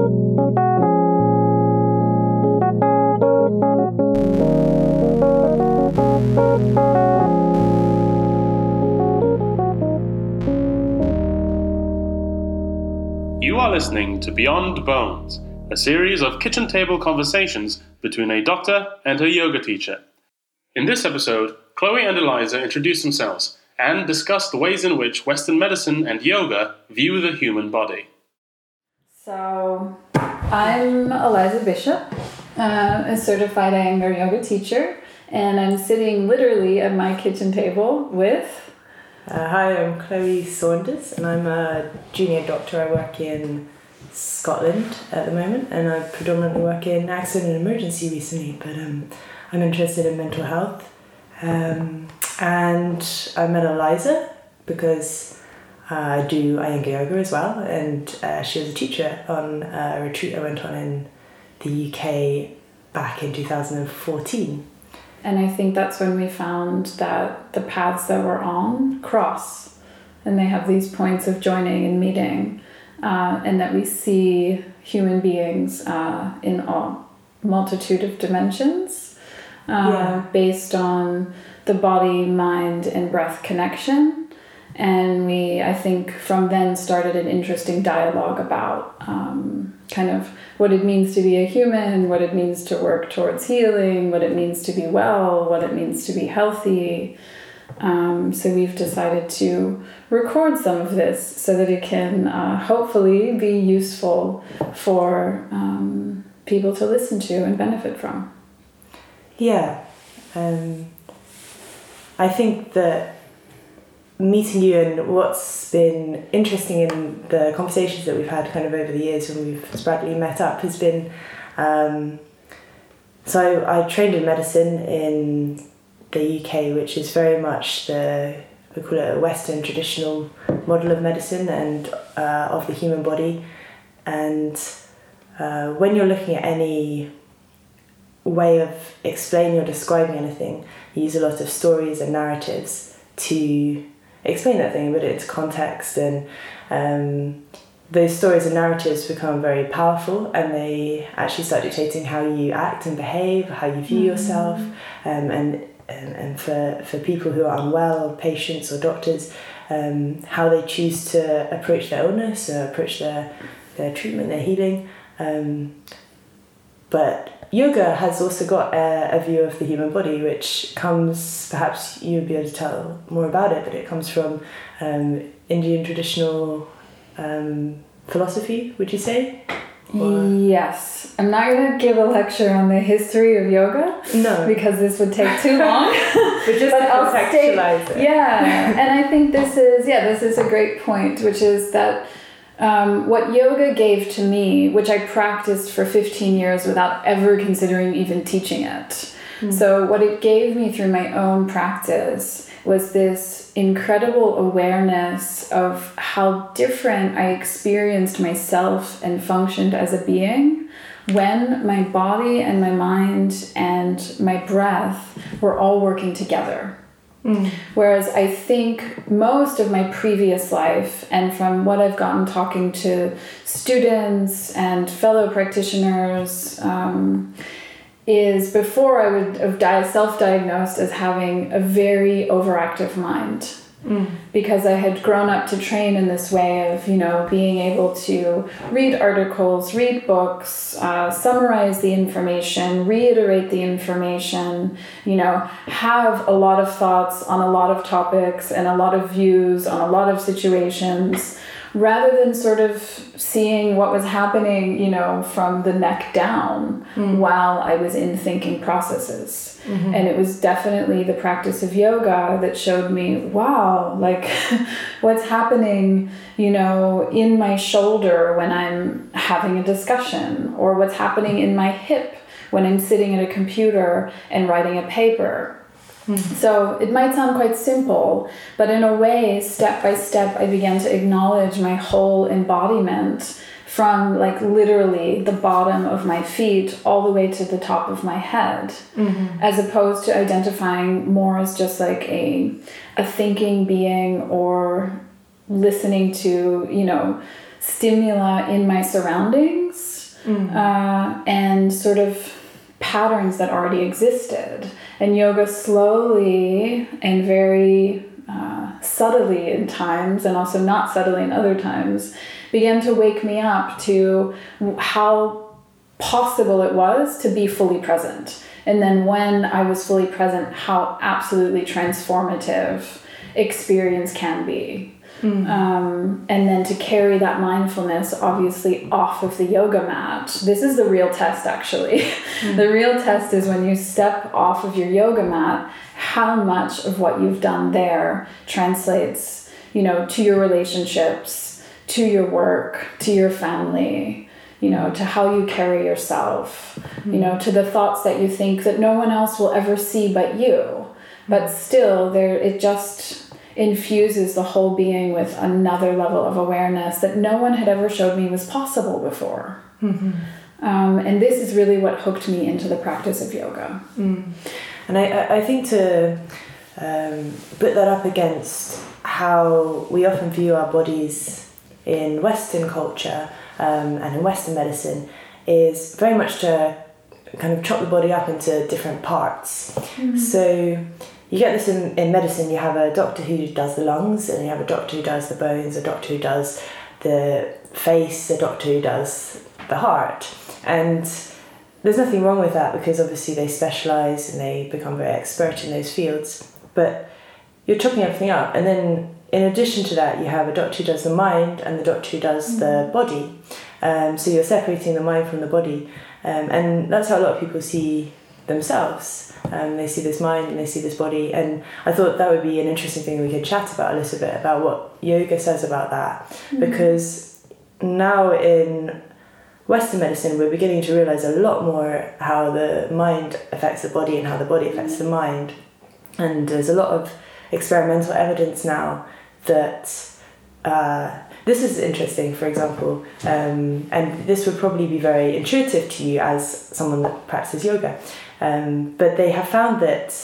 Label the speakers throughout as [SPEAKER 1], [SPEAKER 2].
[SPEAKER 1] You are listening to Beyond Bones, a series of kitchen table conversations between a doctor and her yoga teacher. In this episode, Chloe and Eliza introduce themselves and discuss the ways in which Western medicine and yoga view the human body.
[SPEAKER 2] So, I'm Eliza Bishop, uh, a certified Iyengar yoga teacher, and I'm sitting literally at my kitchen table with.
[SPEAKER 3] Uh, hi, I'm Chloe Saunders, and I'm a junior doctor. I work in Scotland at the moment, and I predominantly work in accident and emergency recently, but um, I'm interested in mental health. Um, and I met Eliza because I do Iyengar yoga as well, and uh, she was a teacher on a retreat I went on in the UK back in 2014.
[SPEAKER 2] And I think that's when we found that the paths that we're on cross, and they have these points of joining and meeting, uh, and that we see human beings uh, in a multitude of dimensions uh,
[SPEAKER 3] Yeah.
[SPEAKER 2] based on the body, mind, and breath connection. And we, I think, from then started an interesting dialogue about um, kind of what it means to be a human, what it means to work towards healing, what it means to be well, what it means to be healthy. Um, so we've decided to record some of this so that it can uh, hopefully be useful for um, people to listen to and benefit from.
[SPEAKER 3] Yeah. Um, I think that meeting you and what's been interesting in the conversations that we've had kind of over the years when we've sporadically met up has been um, so I trained in medicine in the UK, which is very much the we call it a Western traditional model of medicine and uh, of the human body. And uh, when you're looking at any way of explaining or describing anything, you use a lot of stories and narratives to explain that thing, but it's context, and um, those stories and narratives become very powerful, and they actually start dictating how you act and behave, how you view yourself, um, and and, and for, for people who are unwell, patients or doctors, um, how they choose to approach their illness, or approach their their treatment, their healing. Um, but yoga has also got a, a view of the human body, which comes, perhaps you'd be able to tell more about it, but it comes from um, Indian traditional um, philosophy, would you say? Or-
[SPEAKER 2] Yes, I'm not going to give a lecture on the history of yoga
[SPEAKER 3] No,
[SPEAKER 2] because this would take too long.
[SPEAKER 3] but just
[SPEAKER 2] but state-
[SPEAKER 3] it.
[SPEAKER 2] yeah, and I think this is yeah, this is a great point, which is that um, what yoga gave to me, which I practiced for 15 years without ever considering even teaching it. So what it gave me through my own practice was this incredible awareness of how different I experienced myself and functioned as a being when my body and my mind and my breath were all working together. Whereas I think most of my previous life, and from what I've gotten talking to students and fellow practitioners, um, is before I would have self diagnosed as having a very overactive mind. Because I had grown up to train in this way of, you know, being able to read articles, read books, uh, summarize the information, reiterate the information, you know, have a lot of thoughts on a lot of topics and a lot of views on a lot of situations, rather than sort of seeing what was happening, you know, from the neck down mm. while I was in thinking processes. Mm-hmm. And it was definitely the practice of yoga that showed me, wow, like what's happening, you know, in my shoulder when I'm having a discussion, or what's happening in my hip when I'm sitting at a computer and writing a paper. So it might sound quite simple, but in a way, step by step, I began to acknowledge my whole embodiment from like literally the bottom of my feet all the way to the top of my head, as opposed to identifying more as just like a, a thinking being or listening to, you know, stimuli in my surroundings uh, and sort of patterns that already existed. And yoga slowly and very uh, subtly in times, and also not subtly in other times, began to wake me up to how possible it was to be fully present. And then when I was fully present, how absolutely transformative experience can be. Mm. Um, and then to carry that mindfulness obviously off of the yoga mat. This is the real test, actually. Mm. the real test is when you step off of your yoga mat, how much of what you've done there translates, you know, to your relationships, to your work, to your family, you know, to how you carry yourself, mm. you know, to the thoughts that you think that no one else will ever see but you. But still, there it just infuses the whole being with another level of awareness that no one had ever showed me was possible before. Mm-hmm. Um, and this is really what hooked me into the practice of yoga.
[SPEAKER 3] Mm. And I, I think to um, put that up against how we often view our bodies in Western culture um, and in Western medicine is very much to kind of chop the body up into different parts. Mm. So you get this in, in medicine, you have a doctor who does the lungs, and you have a doctor who does the bones, a doctor who does the face, a doctor who does the heart. And there's nothing wrong with that because obviously they specialize and they become very expert in those fields. But you're chopping everything up, and then in addition to that, you have a doctor who does the mind and the doctor who does mm-hmm. the body. Um, so you're separating the mind from the body, um, and that's how a lot of people see themselves. Um, they see this mind and they see this body, and I thought that would be an interesting thing we could chat about a little bit about what yoga says about that, mm-hmm. because now in Western medicine we're beginning to realize a lot more how the mind affects the body and how the body affects the mind, and there's a lot of experimental evidence now that. Uh, this is interesting, for example, um, and this would probably be very intuitive to you as someone that practices yoga. Um, but they have found that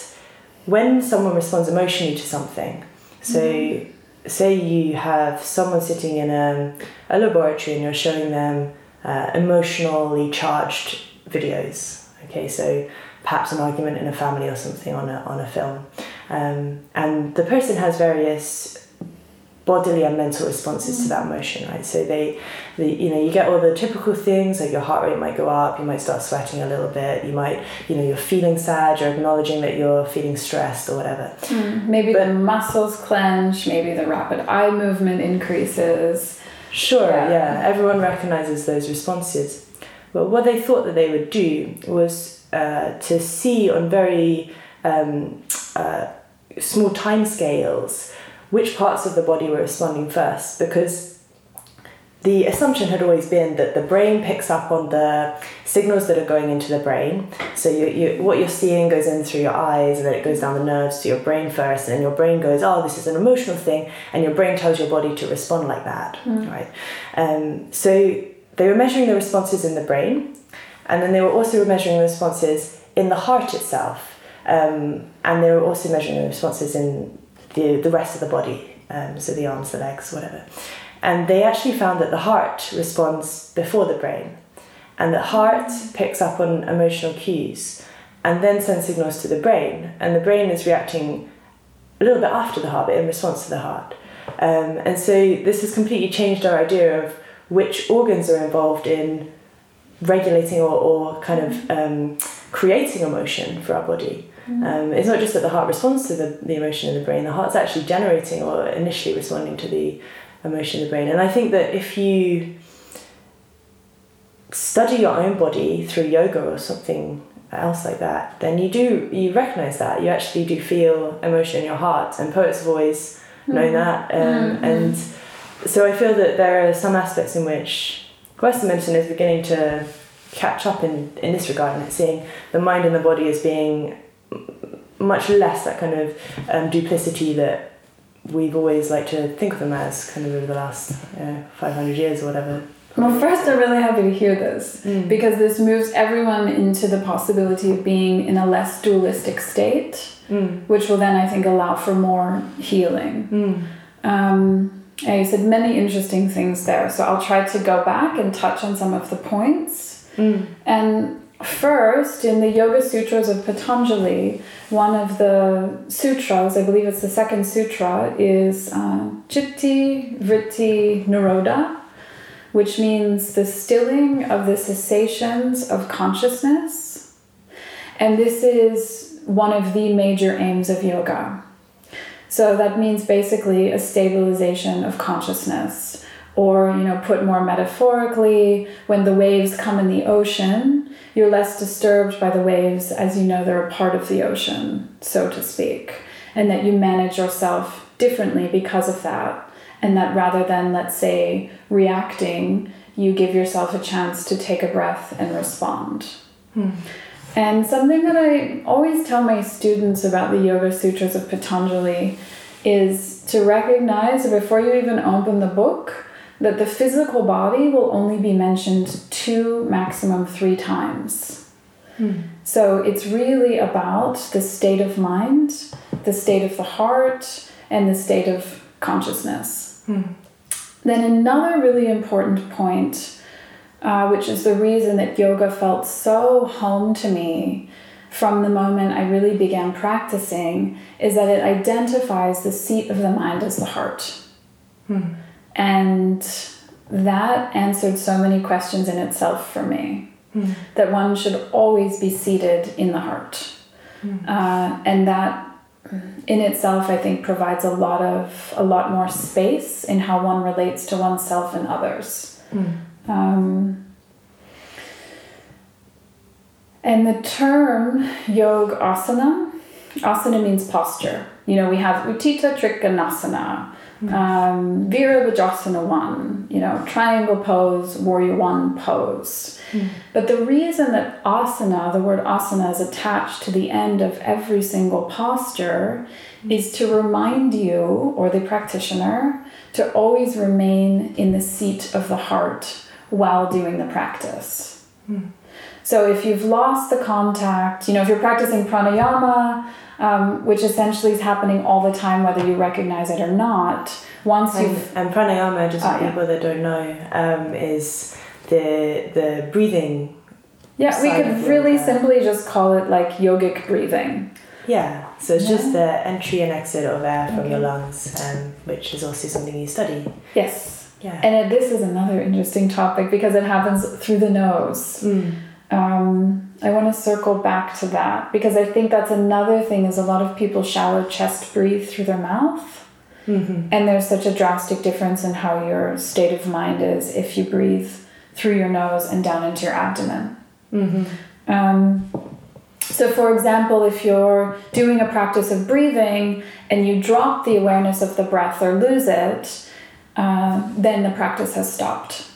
[SPEAKER 3] when someone responds emotionally to something, so mm-hmm. say you have someone sitting in a, a laboratory and you're showing them uh, emotionally charged videos, okay, so perhaps an argument in a family or something on a, on a film, um, and the person has various bodily and mental responses to that emotion, right? So they, the, you know, you get all the typical things like your heart rate might go up, you might start sweating a little bit, you might, you know, you're feeling sad, you're acknowledging that you're feeling stressed or whatever.
[SPEAKER 2] Mm, maybe but, the muscles clench, maybe the rapid eye movement increases.
[SPEAKER 3] Sure, yeah. yeah, everyone recognizes those responses. But what they thought that they would do was uh, to see on very um, uh, small time scales which parts of the body were responding first because the assumption had always been that the brain picks up on the signals that are going into the brain. So you, you, what you're seeing goes in through your eyes, and then it goes down the nerves to your brain first, and then your brain goes, "Oh, this is an emotional thing," and your brain tells your body to respond like that, mm. right? Um, so they were measuring the responses in the brain, and then they were also measuring the responses in the heart itself, um, and they were also measuring the responses in the, the rest of the body, um, so the arms, the legs, whatever. And they actually found that the heart responds before the brain, and the heart picks up on emotional cues and then sends signals to the brain, and the brain is reacting a little bit after the heart, but in response to the heart. Um, and so this has completely changed our idea of which organs are involved in regulating or, or kind of um, creating emotion for our body. Um, it's not just that the heart responds to the, the emotion in the brain, the heart's actually generating or initially responding to the emotion in the brain. And I think that if you study your own body through yoga or something else like that, then you do, you recognize that. You actually do feel emotion in your heart. And poets have always known mm-hmm. that. Um, mm-hmm. And so I feel that there are some aspects in which Western medicine is beginning to catch up in, in this regard and it's seeing the mind and the body as being much less that kind of um, duplicity that we've always liked to think of them as kind of over the last uh, 500 years or whatever.
[SPEAKER 2] Well, first, I'm really happy to hear this mm. because this moves everyone into the possibility of being in a less dualistic state, mm. which will then, I think, allow for more healing. Mm. Um, you said many interesting things there. So I'll try to go back and touch on some of the points. And first, in the Yoga Sutras of Patanjali, one of the sutras, I believe it's the second sutra, is uh, Chitta Vritti Nirodha, which means the stilling of the cessations of consciousness. And this is one of the major aims of yoga. So that means basically a stabilization of consciousness. Or, you know, put more metaphorically, when the waves come in the ocean, you're less disturbed by the waves as you know they're a part of the ocean, so to speak. And that you manage yourself differently because of that. And that rather than, let's say, reacting, you give yourself a chance to take a breath and respond. Hmm. And something that I always tell my students about the Yoga Sutras of Patanjali is to recognize before you even open the book that the physical body will only be mentioned two, maximum three times. Hmm. So it's really about the state of mind, the state of the heart, and the state of consciousness. Hmm. Then another really important point, uh, which is the reason that yoga felt so home to me from the moment I really began practicing, is that it identifies the seat of the mind as the heart. Hmm. And that answered so many questions in itself for me. That one should always be seated in the heart. Uh, and that in itself, I think, provides a lot of a lot more space in how one relates to oneself and others. Um, and the term yog asana, asana means posture. You know, we have Utthita Trikonasana, um, Virabhadrasana 1, you know, triangle pose, warrior 1 pose. Hmm. But the reason that asana, the word asana, is attached to the end of every single posture hmm. is to remind you, or the practitioner, to always remain in the seat of the heart while doing the practice. Hmm. So if you've lost the contact, you know, if you're practicing pranayama, um, which essentially is happening all the time, whether you recognize it or not, once
[SPEAKER 3] And,
[SPEAKER 2] you've
[SPEAKER 3] and pranayama, just for
[SPEAKER 2] Ah, yeah.
[SPEAKER 3] people that don't know, um, is the the breathing.
[SPEAKER 2] yeah, we could really simply just call it like yogic breathing.
[SPEAKER 3] Yeah, so it's
[SPEAKER 2] Yeah.
[SPEAKER 3] just the entry and exit of air from your lungs, um, which is also something you study.
[SPEAKER 2] Yes.
[SPEAKER 3] Yeah.
[SPEAKER 2] And it, this is another interesting topic because it happens through the nose.
[SPEAKER 3] Mm.
[SPEAKER 2] Um, I want to circle back to that because I think that's another thing is a lot of people shallow chest breathe through their mouth.
[SPEAKER 3] Mm-hmm.
[SPEAKER 2] And there's such a drastic difference in how your state of mind is if you breathe through your nose and down into your abdomen.
[SPEAKER 3] Mm-hmm.
[SPEAKER 2] Um, so, for example, if you're doing a practice of breathing and you drop the awareness of the breath or lose it, uh, then the practice has stopped.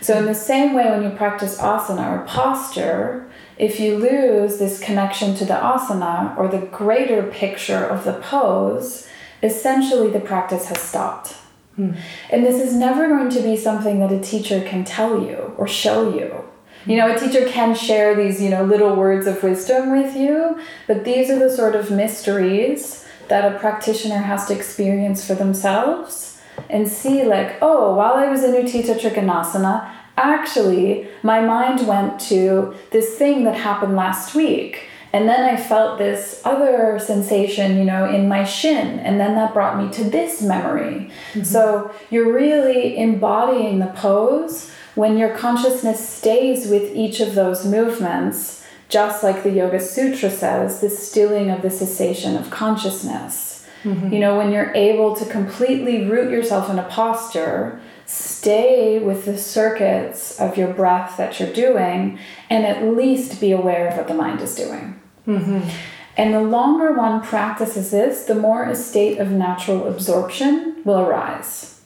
[SPEAKER 2] So, in the same way, when you practice asana or posture, if you lose this connection to the asana or the greater picture of the pose, essentially the practice has stopped. Hmm. And this is never going to be something that a teacher can tell you or show you. You know, a teacher can share these, you know, little words of wisdom with you, but these are the sort of mysteries that a practitioner has to experience for themselves and see, like, oh, while I was in Utthita Trikonasana, actually, my mind went to this thing that happened last week. And then I felt this other sensation, you know, in my shin. And then that brought me to this memory. Mm-hmm. So you're really embodying the pose when your consciousness stays with each of those movements, just like the Yoga Sutra says, the stilling of the cessation of consciousness. Mm-hmm. You know, when you're able to completely root yourself in a posture, stay with the circuits of your breath that you're doing, and at least be aware of what the mind is doing. Mm-hmm. And the longer one practices this, the more a state of natural absorption will arise.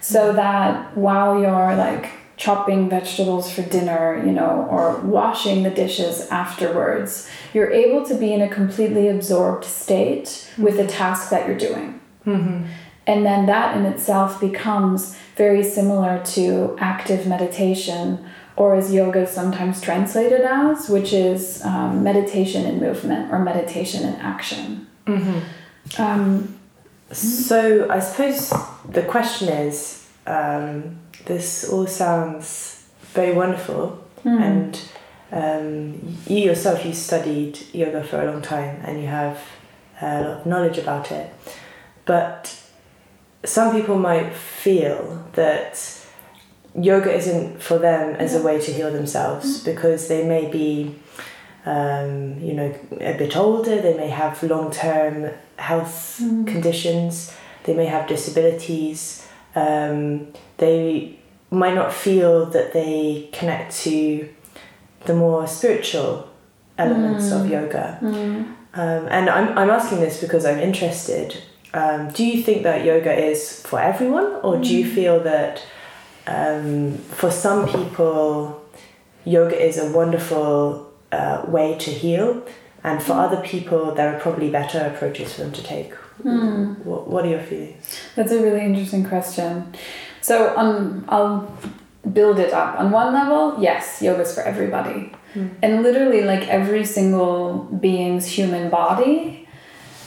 [SPEAKER 2] So mm-hmm. that while you're like chopping vegetables for dinner, you know, or washing the dishes afterwards, you're able to be in a completely absorbed state with the mm-hmm. task that you're doing. And then that in itself becomes very similar to active meditation, or as yoga is sometimes translated as, which is um, meditation in movement or meditation in action. Um,
[SPEAKER 3] So I suppose the question is, um, this all sounds very wonderful,
[SPEAKER 2] Mm.
[SPEAKER 3] and um, you yourself you studied yoga for a long time and you have a lot of knowledge about it, but some people might feel that yoga isn't for them as a way to heal themselves because they may be um, you know a bit older they may have long-term health
[SPEAKER 2] Mm.
[SPEAKER 3] conditions they may have disabilities um, they might not feel that they connect to the more spiritual elements of
[SPEAKER 2] Mm.
[SPEAKER 3] yoga
[SPEAKER 2] Mm.
[SPEAKER 3] um, and I'm, I'm asking this because I'm interested. Um, do you think that yoga is for everyone, or do you feel that um, for some people, yoga is a wonderful uh, way to heal, and for other people, there are probably better approaches for them to take?
[SPEAKER 2] Mm.
[SPEAKER 3] What, what are your feelings?
[SPEAKER 2] That's a really interesting question. So um, I'll build it up. On one level, yes, yoga is for everybody.
[SPEAKER 3] Mm.
[SPEAKER 2] And literally, like every single being's human body,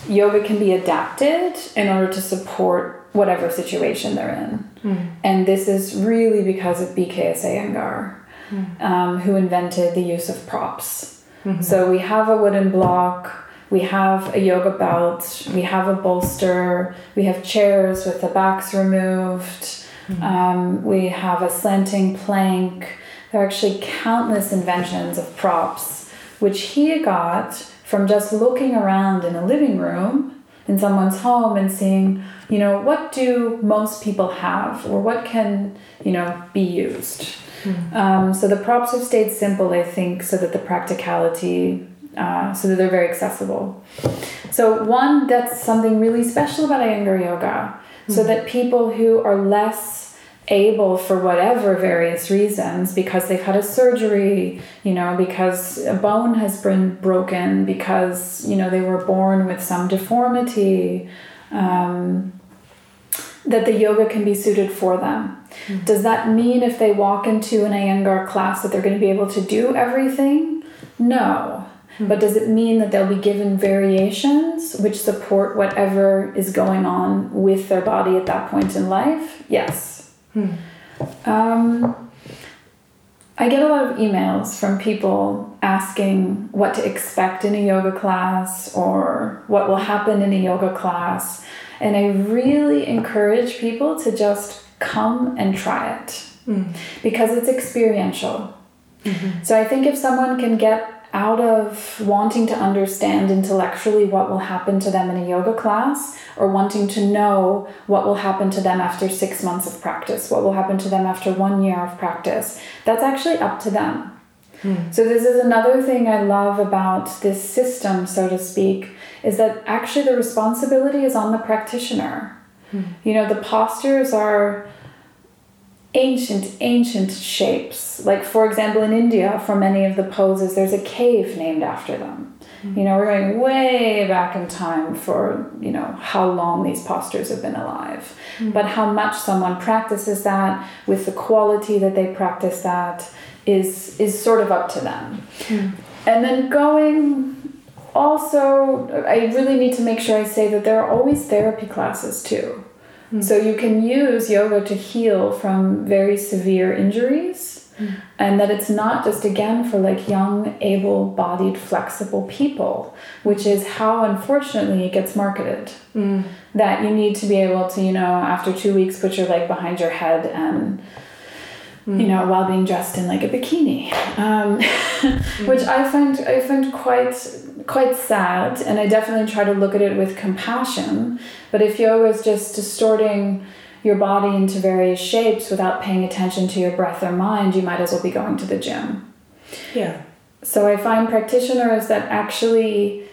[SPEAKER 2] yoga can be adapted in order to support whatever situation they're in. And this is really because of BKS Iyengar, um, who invented the use of props. So we have a wooden block, we have a yoga belt, we have a bolster, we have chairs with the backs removed, um, we have a slanting plank. There are actually countless inventions of props, which he got from just looking around in a living room in someone's home and seeing, you know, what do most people have or what can, you know, be used. Um, so the props have stayed simple, I think, so that the practicality, uh, so that they're very accessible. So one, that's something really special about Iyengar yoga, so that people who are less able for whatever various reasons because they've had a surgery you know because a bone has been broken because you know they were born with some deformity um, that the yoga can be suited for them. Does that mean if they walk into an Iyengar class that they're going to be able to do everything? No. But does it mean that they'll be given variations which support whatever is going on with their body at that point in life? Yes Hmm. um, I get a lot of emails from people asking what to expect in a yoga class or what will happen in a yoga class. And I really encourage people to just come and try it hmm. because it's experiential. Mm-hmm. So I think if someone can get out of wanting to understand intellectually what will happen to them in a yoga class or wanting to know what will happen to them after six months of practice, what will happen to them after one year of practice, that's actually up to them. Hmm. So, this is another thing I love about this system, so to speak, is that actually the responsibility is on the practitioner. Hmm. You know, the postures are ancient, ancient shapes. Like, for example, in India, for many of the poses, there's a cave named after them. Mm-hmm. You know, we're going way back in time for, you know, how long these postures have been alive. Mm-hmm. But how much someone practices that with the quality that they practice that is is sort of up to them. Mm-hmm. And then going also I really need to make sure I say that there are always therapy classes too. Hmm. So you can use yoga to heal from very severe injuries. Hmm. And that it's not just again for like young, able bodied, flexible people, which is how unfortunately it gets marketed. Hmm. That you need to be able to, you know, after two weeks, put your leg behind your head and, you know, while being dressed in like a bikini, um, which I find I find quite quite sad, and I definitely try to look at it with compassion. But if yoga is just distorting your body into various shapes without paying attention to your breath or mind, you might as well be going to the gym.
[SPEAKER 3] Yeah.
[SPEAKER 2] So I find practitioners that actually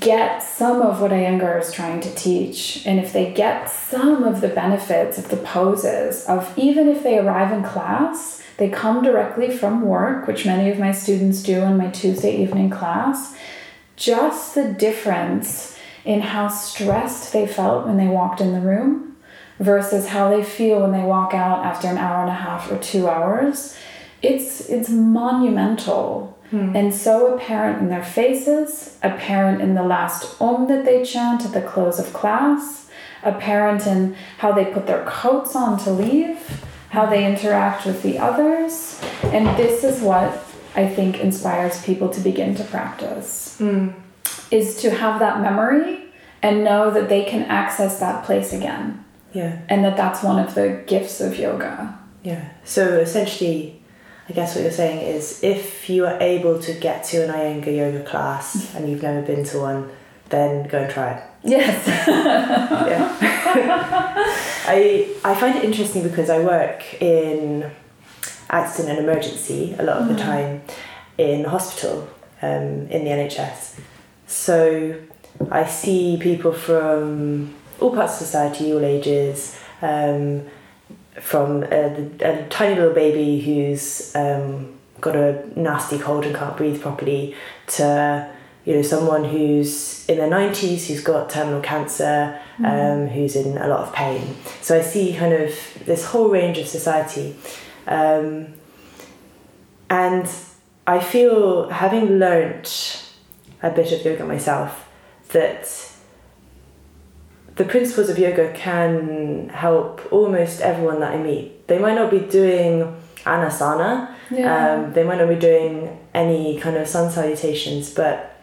[SPEAKER 2] get some of what Iyengar is trying to teach, and if they get some of the benefits of the poses, of even if they arrive in class, they come directly from work, which many of my students do in my Tuesday evening class, just the difference in how stressed they felt when they walked in the room versus how they feel when they walk out after an hour and a half or two hours it's it's monumental hmm. and so apparent in their faces apparent in the last om that they chant at the close of class apparent in how they put their coats on to leave, how they interact with the others. And this is what I think inspires people to begin to practice. Hmm. Is to have that memory and know that they can access that place again.
[SPEAKER 3] Yeah.
[SPEAKER 2] And that that's one of the gifts of yoga.
[SPEAKER 3] Yeah. So essentially, I guess what you're saying is if you are able to get to an Iyengar yoga class and you've never been to one, then go and try it.
[SPEAKER 2] Yes.
[SPEAKER 3] Yeah. I I find it interesting because I work in accident and emergency a lot of the time in hospital um, in the NHS. So I see people from all parts of society, all ages, um, from a, a tiny little baby who's um, got a nasty cold and can't breathe properly to you know someone who's in their 90s who's got terminal cancer um, who's in a lot of pain. So i see kind of this whole range of society um, and i feel having learnt a bit of yoga myself that the principles of yoga can help almost everyone that I meet. They might not be doing anasana,
[SPEAKER 2] Yeah.
[SPEAKER 3] um, they might not be doing any kind of sun salutations, but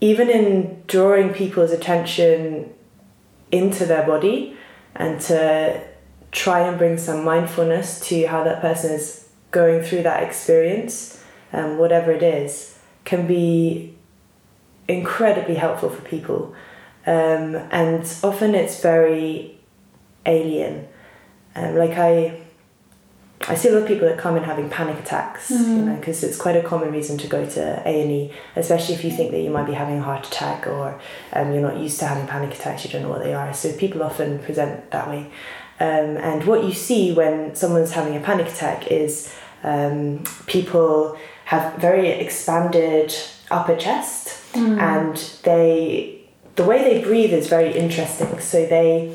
[SPEAKER 3] even in drawing people's attention into their body and to try and bring some mindfulness to how that person is going through that experience, um, whatever it is, can be incredibly helpful for people. Um, and often it's very alien. Um, like I, I see a lot of people that come in having panic attacks, you know, because it's quite a common reason to go to A and E, especially if you think that you might be having a heart attack or um, you're not used to having panic attacks, you don't know what they are. So people often present that way. Um, and what you see when someone's having a panic attack is um, people have very expanded upper chest and they the way they breathe is very interesting. So they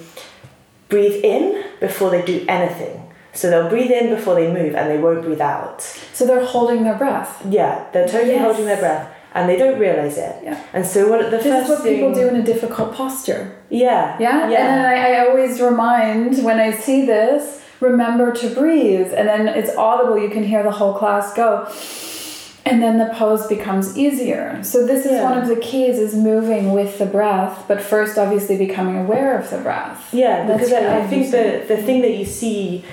[SPEAKER 3] breathe in before they do anything. So they'll breathe in before they move and they won't breathe out.
[SPEAKER 2] so they're holding their breath.
[SPEAKER 3] Yeah, they're totally
[SPEAKER 2] Yes.
[SPEAKER 3] holding their breath and they don't realize it.
[SPEAKER 2] Yeah.
[SPEAKER 3] And so what the
[SPEAKER 2] This
[SPEAKER 3] first
[SPEAKER 2] is what people do in a difficult posture.
[SPEAKER 3] Yeah.
[SPEAKER 2] Yeah?
[SPEAKER 3] Yeah.
[SPEAKER 2] And I, I always remind when I see this, remember to breathe. And then it's audible, you can hear the whole class go. And then the pose becomes easier. So this is
[SPEAKER 3] Yeah.
[SPEAKER 2] one of the keys is moving with the breath, but first obviously becoming aware of the breath.
[SPEAKER 3] Yeah,
[SPEAKER 2] That's
[SPEAKER 3] because I, I think the, the thing that you see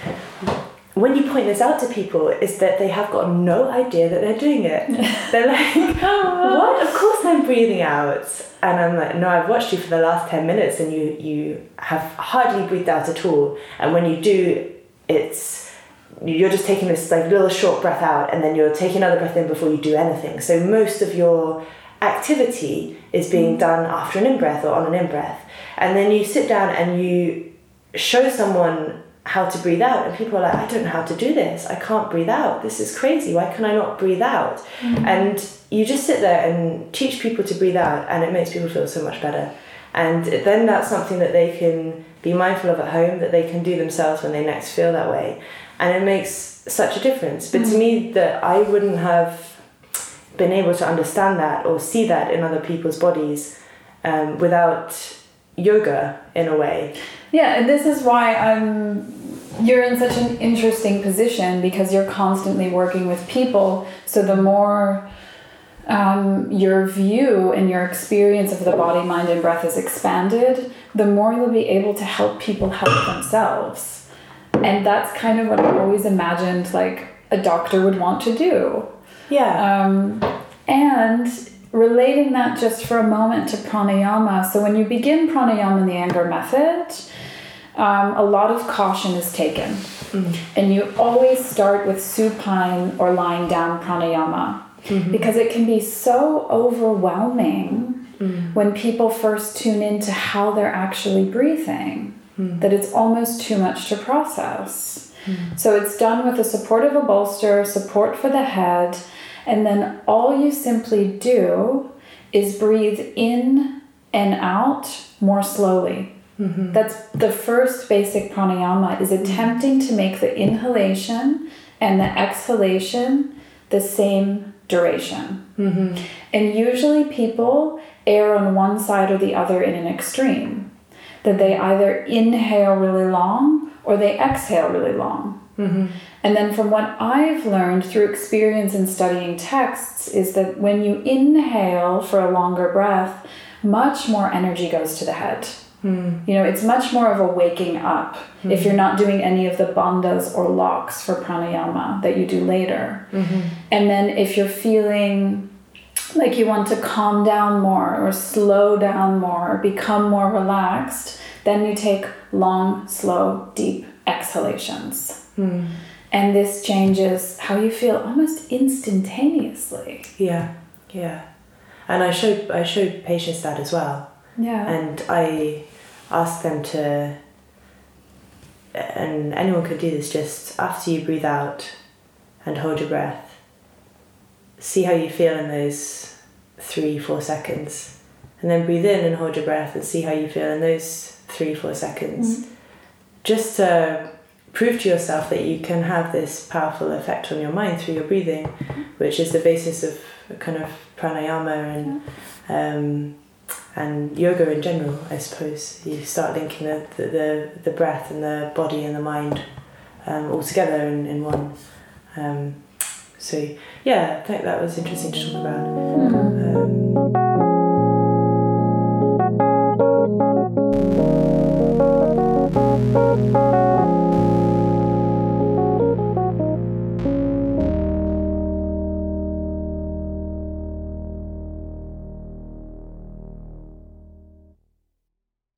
[SPEAKER 3] when you point this out to people is that they have got no idea that they're doing it. they're like, oh, what? Of course I'm breathing out. And I'm like, no, I've watched you for the last 10 minutes and you, you have hardly breathed out at all. And when you do, it's you're just taking this like little short breath out and then you're taking another breath in before you do anything. So most of your activity is being mm. done after an in breath or on an in breath. And then you sit down and you show someone how to breathe out and people are like, I don't know how to do this. I can't breathe out. This is crazy. Why can I not breathe out? And you just sit there and teach people to breathe out and it makes people feel so much better. And then that's something that they can be mindful of at home, that they can do themselves when they next feel that way. And it makes such a difference. But to me, that I wouldn't have been able to understand that or see that in other people's bodies um, without yoga in a way.
[SPEAKER 2] Yeah, and this is why I'm you're in such an interesting position because you're constantly working with people. So the more um, your view and your experience of the body, mind, and breath is expanded, the more you'll be able to help people help themselves. And that's kind of what I always imagined like a doctor would want to do.
[SPEAKER 3] Yeah.
[SPEAKER 2] Um, and relating that just for a moment to pranayama. So when you begin pranayama in the Iyengar method, um, a lot of caution is taken. Mm-hmm. And you always start with supine or lying down pranayama mm-hmm. because it can be so overwhelming mm-hmm. when people first tune into how they're actually breathing that it's almost too much to process. So it's done with the support of a bolster, support for the head, and then all you simply do is breathe in and out more slowly. Mm-hmm. That's the first basic pranayama is mm-hmm. attempting to make the inhalation and the exhalation the same duration. Mm-hmm. And usually people err on one side or the other in an extreme. that they either inhale really long or they exhale really long.
[SPEAKER 3] Mm-hmm.
[SPEAKER 2] And then, from what I've learned through experience in studying texts, is that when you inhale for a longer breath, much more energy goes to the head.
[SPEAKER 3] Mm.
[SPEAKER 2] You know, it's much more of a waking up if you're not doing any of the bandhas or locks for pranayama that you do later.
[SPEAKER 3] Mm-hmm.
[SPEAKER 2] And then, if you're feeling like you want to calm down more or slow down more, or become more relaxed, then you take long, slow, deep exhalations.
[SPEAKER 3] Mm.
[SPEAKER 2] And this changes how you feel almost instantaneously.
[SPEAKER 3] Yeah, yeah. And I showed I showed patients that as well,
[SPEAKER 2] Yeah.
[SPEAKER 3] and I asked them to. And anyone could do this. Just after you breathe out, and hold your breath. See how you feel in those three four seconds, and then breathe in and hold your breath and see how you feel in those three four seconds. Just to prove to yourself that you can have this powerful effect on your mind through your breathing, which is the basis of kind of pranayama and um, and yoga in general. I suppose you start linking the the, the, breath and the body and the mind um, all together in, in one. Um, so yeah, I think that was interesting to talk about. Um,